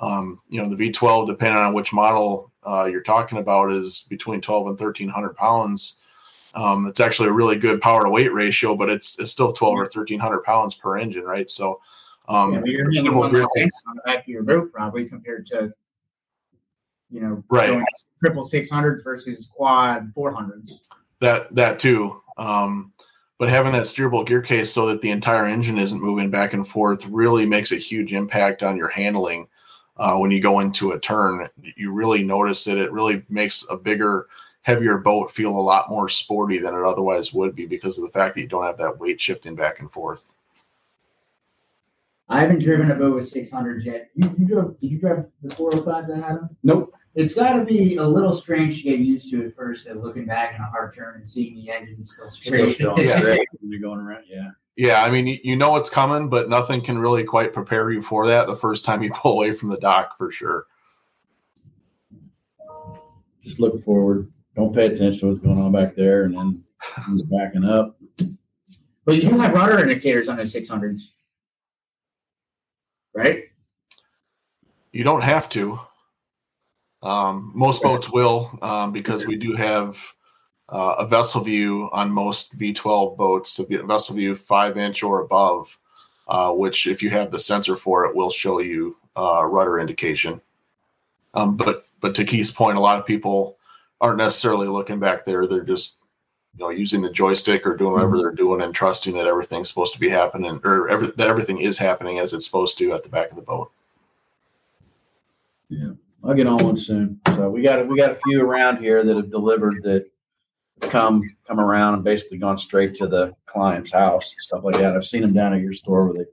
um, you know, the V12, depending on which model uh, you're talking about, is between 12 and 1300 pounds. Um, it's actually a really good power to weight ratio, but it's it's still 12 or 1300 pounds per engine, right? So, um, yeah, you're one on the back of your boat probably compared to, you know, right triple six hundreds versus quad four hundreds. That that too. Um, but having that steerable gear case so that the entire engine isn't moving back and forth really makes a huge impact on your handling uh, when you go into a turn. You really notice that it really makes a bigger, heavier boat feel a lot more sporty than it otherwise would be because of the fact that you don't have that weight shifting back and forth. I haven't driven a boat with 600s yet. You, you drove? Did you drive the 405 that had them? Nope it's got to be a little strange to get used to at first, at looking back in a hard turn and seeing the engine still straight. Still, still yeah, straight when you're going around. Yeah. Yeah, I mean, you know what's coming, but nothing can really quite prepare you for that the first time you pull away from the dock, for sure. Just look forward. Don't pay attention to what's going on back there, and then backing up. But you do have rudder indicators on the 600s, right? You don't have to. Um, most boats will um, because we do have uh, a vessel view on most V12 boats, a vessel view five inch or above, uh, which if you have the sensor for it, will show you uh, rudder indication. Um, but but to Keith's point, a lot of people aren't necessarily looking back there; they're just you know using the joystick or doing whatever mm-hmm. they're doing and trusting that everything's supposed to be happening or every, that everything is happening as it's supposed to at the back of the boat. Yeah. I'll get on one soon. So we got we got a few around here that have delivered that come come around and basically gone straight to the client's house, and stuff like that. I've seen them down at your store where they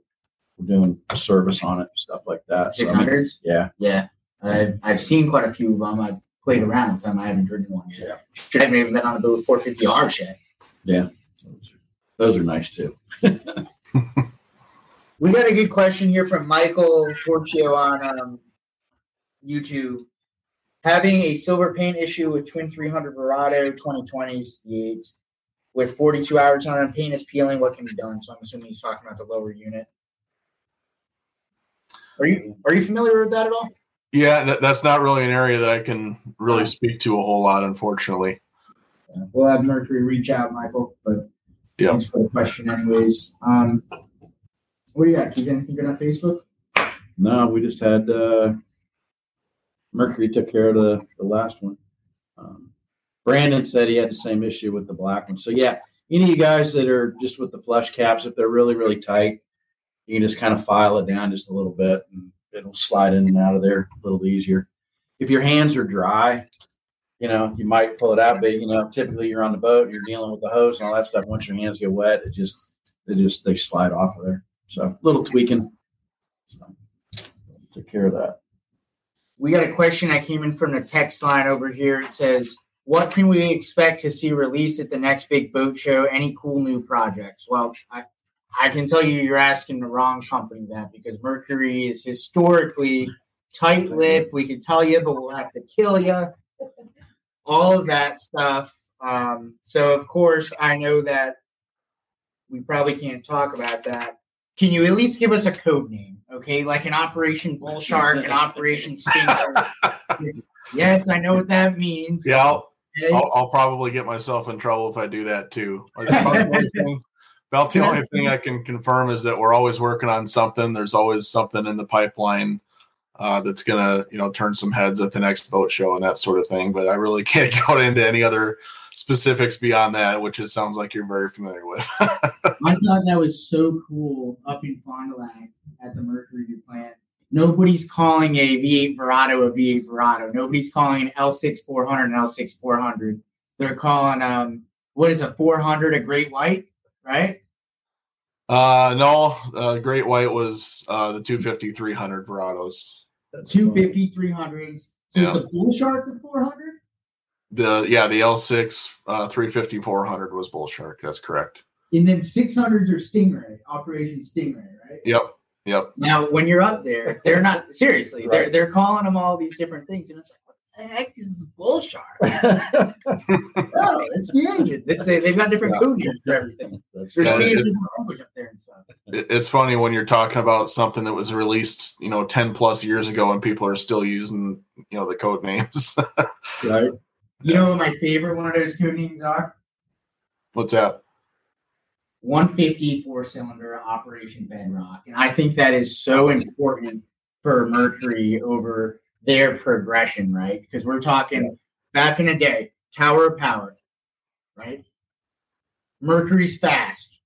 were doing a service on it, and stuff like that. So, I mean, yeah, Yeah, I've I've seen quite a few of them. I've played around with them. I haven't driven one. Yeah. Should haven't even been on a boat with 450 R's yet. those are, those are nice too. We got a good question here from Michael Torchio on um, YouTube. Having a silver paint issue with Twin 300 Verado 2020s V8s with 42 hours on paint is peeling. What can be done? So I'm assuming he's talking about the lower unit. Are you are you familiar with that at all? Yeah, that, that's not really an area that I can really speak to a whole lot, unfortunately. We'll have Mercury reach out, Michael. But Yeah. thanks for the question, anyways. Um, what do you got? Keith? Anything good on Facebook? No, we just had uh, Mercury took care of the, the last one. Um, Brandon said he had the same issue with the black one. So yeah, any of you guys that are just with the flush caps, if they're really really tight, you can just kind of file it down just a little bit, and it'll slide in and out of there a little easier. If your hands are dry, you know you might pull it out, but you know typically you're on the boat, you're dealing with the hose and all that stuff. Once your hands get wet, it just it just they slide off of there. So a little tweaking. So take care of that. We got a question that came in from the text line over here. It says, "What can we expect to see released at the next big boat show? Any cool new projects?" Well, I, I can tell you, you're asking the wrong company that because Mercury is historically tight-lipped. We can tell you, but we'll have to kill you. All of that stuff. Um, so, of course, I know that we probably can't talk about that. Can you at least give us a code name? Okay, like an Operation Bull Shark, an Operation Stinger. yes, I know what that means. Yeah, I'll? I'll, I'll probably get myself in trouble if I do that too. About the only thing, only thing I can confirm is that we're always working on something. There's always something in the pipeline uh, that's gonna, you know, turn some heads at the next boat show and that sort of thing. But I really can't go into any other specifics beyond that, which it sounds like you're very familiar with. I thought that was so cool up in Fond du Lac at the Mercury plant. Nobody's calling a V8 Verado a V8 Verado. Nobody's calling an L6 400 an L6 400. They're calling um what is a 400 a Great White, right? Uh, no, uh, Great White was uh, the 250 300 Verados. 250 300s. So Yeah. is the Bull Shark the 400? The yeah, the L6 uh, 350 400 was Bull Shark. That's correct. And then 600s are Stingray, Operation Stingray, right? Yep, yep. Now, when you're up there, they're not seriously. They're they're calling them all these different things, and it's like, what the heck is the bull shark? no, oh, it's the engine. It's a, they've got different Yeah. code names for everything. That's There's Yeah, funny. speaking different language up there and stuff. It's funny when you're talking about something that was released, you know, 10 plus years ago and people are still using, you know, the code names. right? You know what my favorite one of those code names are? What's that? 150 four cylinder Operation Bedrock, and I think that is so important for Mercury over their progression, right? Because we're talking back in the day, Tower of Power, right? Mercury's fast.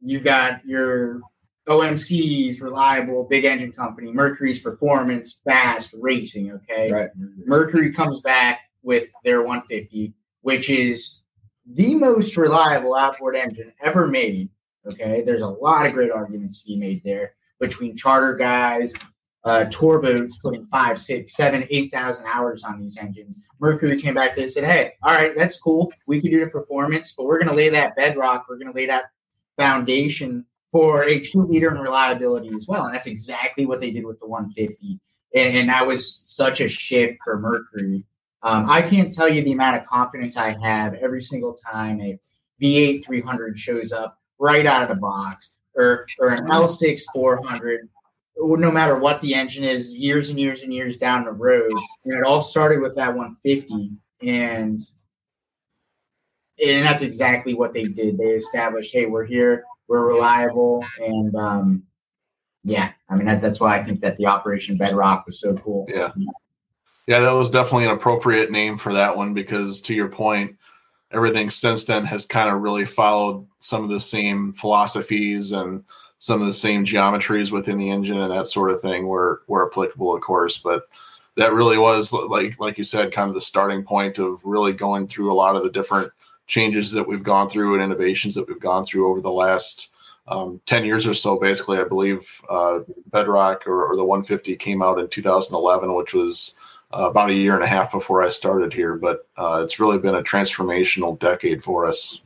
You got your OMC's reliable, big engine company. Mercury's performance, fast racing. Okay, Right. Mercury comes back with their 150, which is the most reliable outboard engine ever made. Okay, there's a lot of great arguments to be made there between charter guys, uh, tour boats putting five, six, seven, eight thousand hours on these engines. Mercury came back to and said, "Hey, all right, that's cool. We can do the performance, but we're going to lay that bedrock. We're going to lay that foundation for a true leader in reliability as well." And that's exactly what they did with the 150. And, and that was such a shift for Mercury. Um, I can't tell you the amount of confidence I have every single time a V8 300 shows up right out of the box, or or an L6 400. No matter what the engine is, years and years and years down the road, and it all started with that 150, and and that's exactly what they did. They established, hey, we're here, we're reliable, and um, yeah, I mean that, that's why I think that the Operation Bedrock was so cool. Yeah. Yeah, that was definitely an appropriate name for that one because to your point, everything since then has kind of really followed some of the same philosophies and some of the same geometries within the engine and that sort of thing were were applicable, of course. But that really was like like you said, kind of the starting point of really going through a lot of the different changes that we've gone through and innovations that we've gone through over the last um, 10 years or so basically i believe uh, bedrock or, or, the 150 came out in 2011 which was uh, about a year and a half before i started here but uh, it's really been a transformational decade for us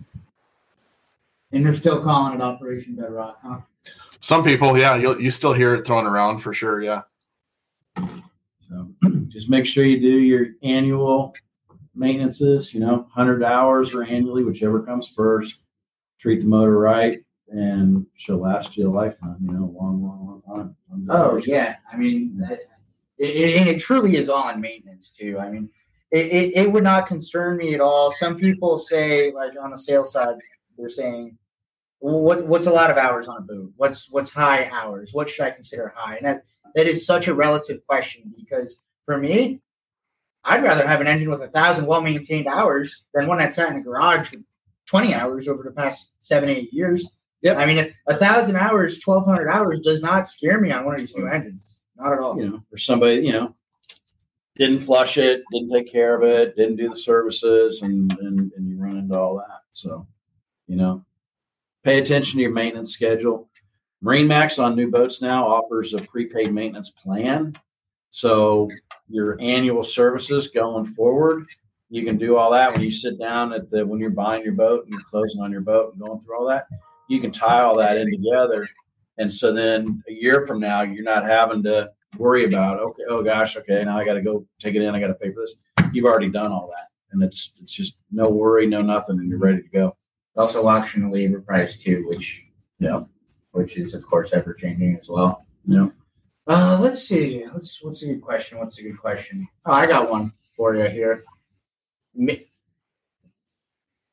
and they're still calling it operation bedrock huh some people yeah you you still hear it thrown around for sure yeah so just make sure you do your annual maintenances, you know, 100 hours or annually, whichever comes first. Treat the motor right, and she'll last you a lifetime, you know, long, long, long time. Oh, yeah. I mean, it, it, and it truly is all in maintenance, too. I mean, it, it, it would not concern me at all. Some people say, like on the sales side, they're saying, well, what what's a lot of hours on a boot? What's what's high hours? What should I consider high? And that that is such a relative question because for me, I'd rather have an engine with a thousand well maintained hours than one that sat in a garage for 20 hours over the past seven, eight years. Yep. I mean, a thousand hours, 1200 hours does not scare me on one of these new mm. engines. Not at all. You know, or somebody, you know, didn't flush it, didn't take care of it, didn't do the services, and, and, and you run into all that. So, you know, pay attention to your maintenance schedule. Marine Max on new boats now offers a prepaid maintenance plan. So your annual services going forward. You can do all that when you sit down at the when you're buying your boat and you're closing on your boat and going through all that. You can tie all that in together, and so then a year from now, you're not having to worry about okay, oh gosh, okay, now I got to go take it in, I got to pay for this. You've already done all that, and it's it's just no worry, no nothing, and you're ready to go. Also in the labor price too, which yeah, which is of course ever changing as well. Yeah. Uh, let's see. What's what's a good question? What's a good question? Oh, I got one for you here. Maybe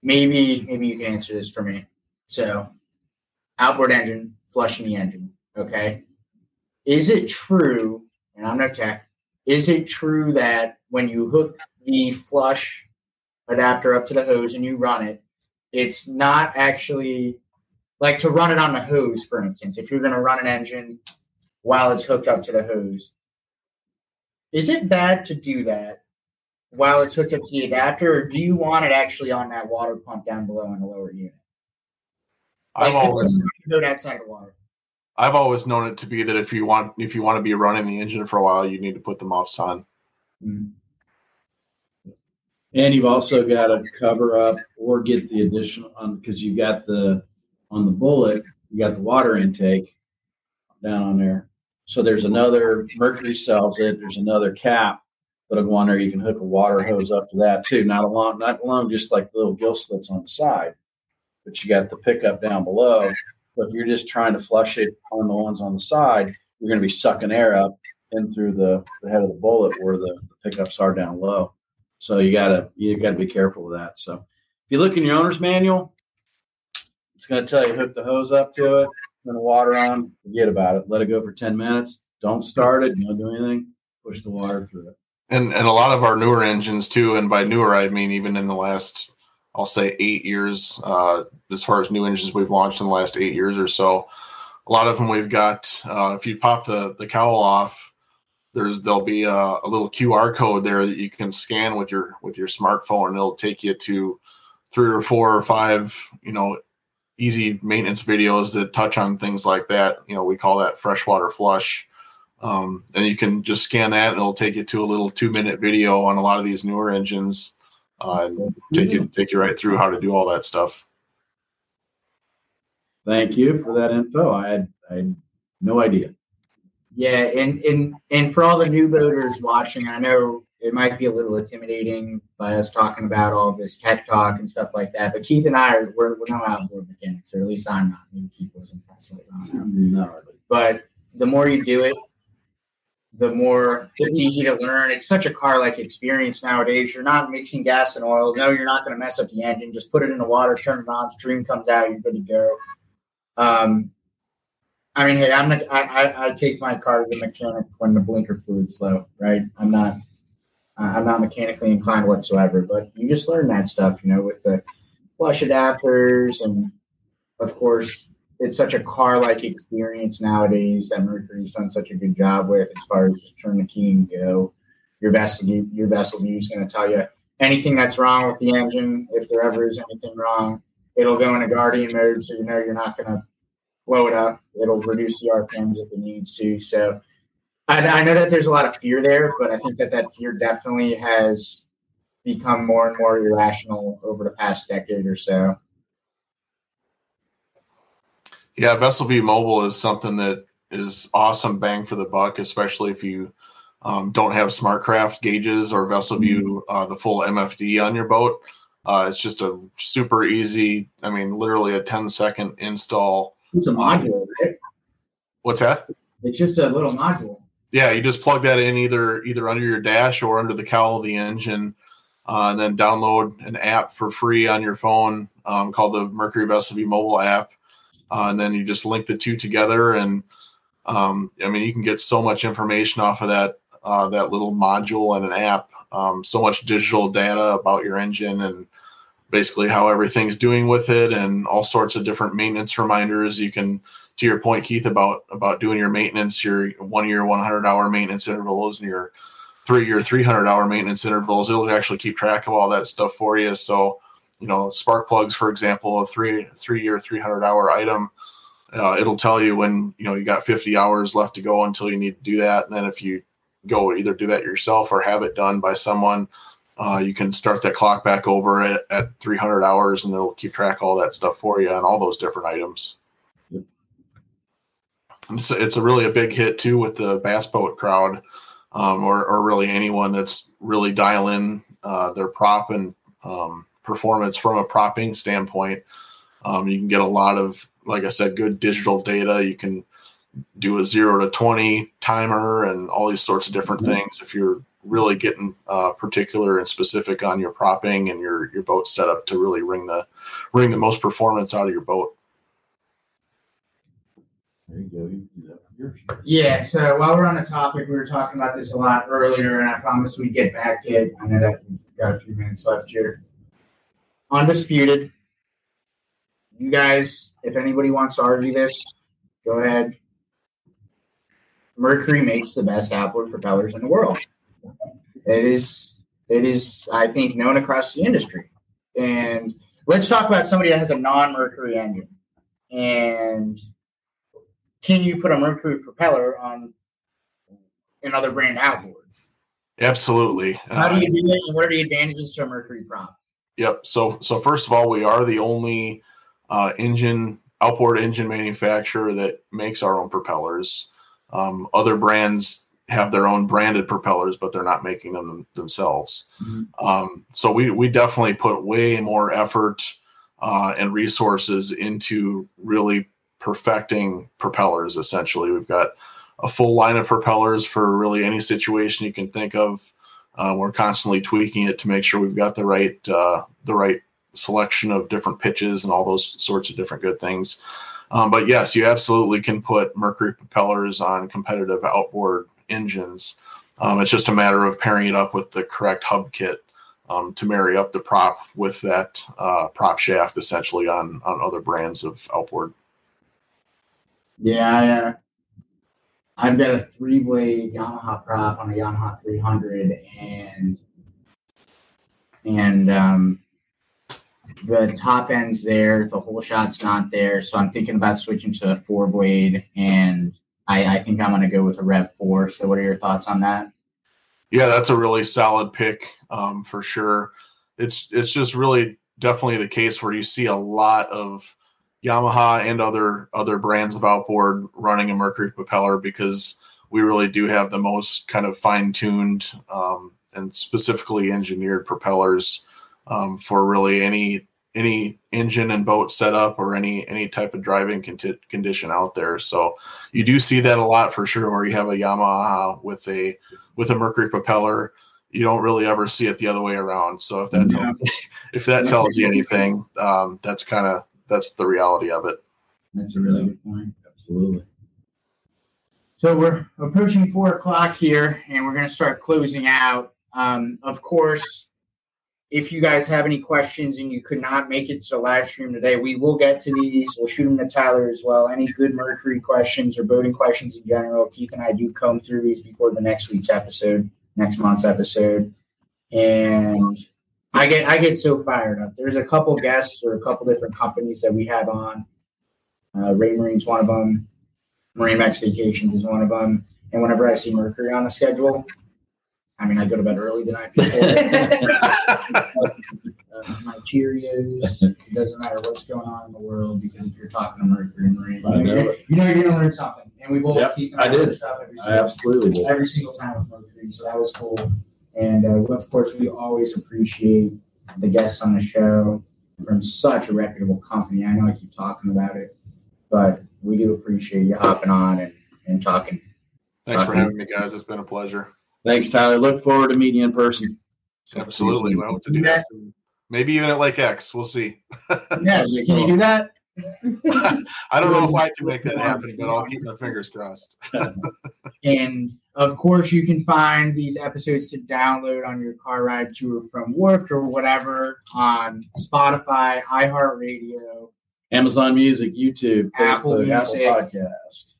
maybe you can answer this for me. So, outboard engine, flushing the engine. Okay. Is it true? And I'm no tech. Is it true that when you hook the flush adapter up to the hose and you run it, it's not actually like to run it on the hose, for instance. If you're going to run an engine while it's hooked up to the hose. Is it bad to do that while it's hooked up to the adapter, or do you want it actually on that water pump down below in the lower unit? Like, I've always go outside of water. I've always known it to be that if you want if you want to be running the engine for a while, you need to put them off sun. Mm-hmm. And you've also got to cover up or get the additional um, on because you've got the on the bullet, you got the water intake down on there. So there's another Mercury sells it. There's another cap that'll go on there. You can hook a water hose up to that too. Not along, not along, just like little gill slits on the side, but you got the pickup down below. But if you're just trying to flush it on the ones on the side, you're going to be sucking air up in through the, the head of the bullet where the pickups are down low. So you gotta you gotta be careful with that. So if you look in your owner's manual, it's to tell you hook the hose up to it, turn the water on, forget about it. Let it go for 10 minutes. Don't start it. Don't do anything. Push the water through it. And, and a lot of our newer engines too, and by newer I mean even in the last, I'll say eight years, uh, as far as new engines we've launched in the last eight years or so, a lot of them we've got. Uh, if you pop the the cowl off, there's there'll be a, a, little QR code there that you can scan with your with your smartphone, and it'll take you to three or four or five, you know, easy maintenance videos that touch on things like that. You know, we call that freshwater flush. Um, and you can just scan that and it'll take you to a little two minute video on a lot of these newer engines uh, and take you take you right through how to do all that stuff. Thank you for that info. I had, I had no idea. Yeah, and and and for all the new boaters watching, I know it might be a little intimidating by us talking about all this tech talk and stuff like that. But Keith and I are we're, we're no outboard mechanics, or at least I'm not. Maybe Keith wasn't Not really. But the more you do it, the more it's easy to learn. It's such a car like experience nowadays. You're not mixing gas and oil. No, you're not going to mess up the engine. Just put it in the water, turn it on, stream comes out, you're good to go. Um, I mean, hey, I'm I, I, take my car to the mechanic when the blinker fluid's low, right? I'm not I'm not mechanically inclined whatsoever, but you just learn that stuff, you know, with the flush adapters. And of course, it's such a car like experience nowadays that Mercury's done such a good job with as far as just turn the key and go. your vessel your vessel view is going to tell you anything that's wrong with the engine. If there ever is anything wrong, it'll go into guardian mode, so you know you're not going to up. It'll reduce the RPMs if it needs to. So I, I know that there's a lot of fear there, but I think that that fear definitely has become more and more irrational over the past decade or so. Yeah, Vessel View Mobile is something that is awesome bang for the buck, especially if you um, don't have SmartCraft gauges or Vessel View, uh, the full MFD on your boat. Uh, it's just a super easy, I mean, literally a 10 second install. It's a module, right? What's that? It's just a little module. Yeah, you just plug that in either either under your dash or under the cowl of the engine, uh, and then download an app for free on your phone um, called the Mercury Vessel View mobile app, uh, and then you just link the two together, and um, I mean you can get so much information off of that uh, that little module and an app, um, so much digital data about your engine and basically how everything's doing with it, and all sorts of different maintenance reminders. You can to your point, Keith, about about doing your maintenance, your one year, one hundred hour maintenance intervals, and your three year, three hundred hour maintenance intervals. It'll actually keep track of all that stuff for you. So, you know, spark plugs, for example, a three three year, three hundred hour item. Uh, it'll tell you when you know you got 50 hours left to go until you need to do that, and then if you go either do that yourself or have it done by someone, uh, you can start that clock back over at, at 300 hours, and it'll keep track of all that stuff for you and all those different items it's a, it's a really a big hit too with the bass boat crowd, um, or or really anyone that's really dialing uh, their prop and um, performance from a propping standpoint. Um, you can get a lot of, like I said, good digital data. You can do a zero to twenty timer and all these sorts of different mm-hmm. things. If you're really getting uh, particular and specific on your propping and your your boat setup to really ring the ring the most performance out of your boat. There you go. You can do that for yours. Yeah, so while we're on the topic, we were talking about this a lot earlier, and I promise we'd get back to it. I know that we've got a few minutes left here. Undisputed. You guys, if anybody wants to argue this, go ahead. Mercury makes the best outboard propellers in the world. It is, it is, I think, known across the industry. And let's talk about somebody that has a non-Mercury engine. And can you put a Mercury propeller on another brand outboard? Absolutely. How do you do it? And what are the advantages to a Mercury prop? Yep. So, so first of all, we are the only uh, engine outboard engine manufacturer that makes our own propellers. Um, other brands have their own branded propellers, but they're not making them themselves. Mm-hmm. Um, so we we definitely put way more effort uh, and resources into really perfecting propellers essentially we've got a full line of propellers for really any situation you can think of uh, we're constantly tweaking it to make sure we've got the right uh, the right selection of different pitches and all those sorts of different good things um, but yes you absolutely can put mercury propellers on competitive outboard engines um, it's just a matter of pairing it up with the correct hub kit um, to marry up the prop with that uh, prop shaft essentially on on other brands of outboard yeah, I, I've got a three blade Yamaha prop on a Yamaha 300, and and um, the top end's there, the whole shot's not there. So I'm thinking about switching to a four blade, and I, I think I'm going to go with a Rev 4. So, what are your thoughts on that? Yeah, that's a really solid pick um, for sure. It's it's just really definitely the case where you see a lot of Yamaha and other other brands of outboard running a Mercury propeller because we really do have the most kind of fine tuned um, and specifically engineered propellers um, for really any any engine and boat setup or any any type of driving con- condition out there. So you do see that a lot for sure, where you have a Yamaha with a with a Mercury propeller. You don't really ever see it the other way around. So if that yeah. tells, if that tells you anything, um, that's kind of that's the reality of it. That's a really good point. Absolutely. So we're approaching four o'clock here, and we're going to start closing out. Um, of course, if you guys have any questions and you could not make it to the live stream today, we will get to these. We'll shoot them to Tyler as well. Any good Mercury questions or boating questions in general, Keith and I do comb through these before the next week's episode. next month's episode. And I get I get so fired up. There's a couple guests or a couple different companies that we have on. Uh, Ray Marine's one of them. Marine Max Vacations is one of them. And whenever I see Mercury on the schedule, I mean, I go to bed early the night before. uh, my Cheerios. It doesn't matter what's going on in the world because if you're talking to Mercury Marine, you know, know you're, you know you're gonna learn something. And we both Yep, Keith and I I learn did. stuff every I single absolutely will. every single time with Mercury, so that was cool. And uh, of course, we always appreciate the guests on the show from such a reputable company. I know I keep talking about it, but we do appreciate you hopping on and, and talking. Thanks for having me, guys. It's been a pleasure. Thanks, Tyler. Look forward to meeting you in person. Absolutely. I hope to do that. Maybe even at Lake X. We'll see. Yes, can you do that? I don't know if I can make that happen, but I'll keep my fingers crossed. And of course, you can find these episodes to download on your car ride to or from work or whatever on Spotify, iHeartRadio, Amazon Music, YouTube, Apple Facebook, Music. Apple Podcast.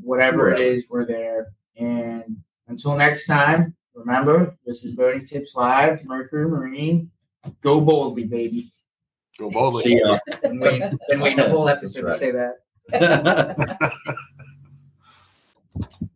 whatever it Wherever. is, we're there. And until next time, remember, this is Boating Tips Live, Mercury Marine. Go boldly, baby. Go boldly. See ya. Been waiting, been waiting a whole episode right. to say that.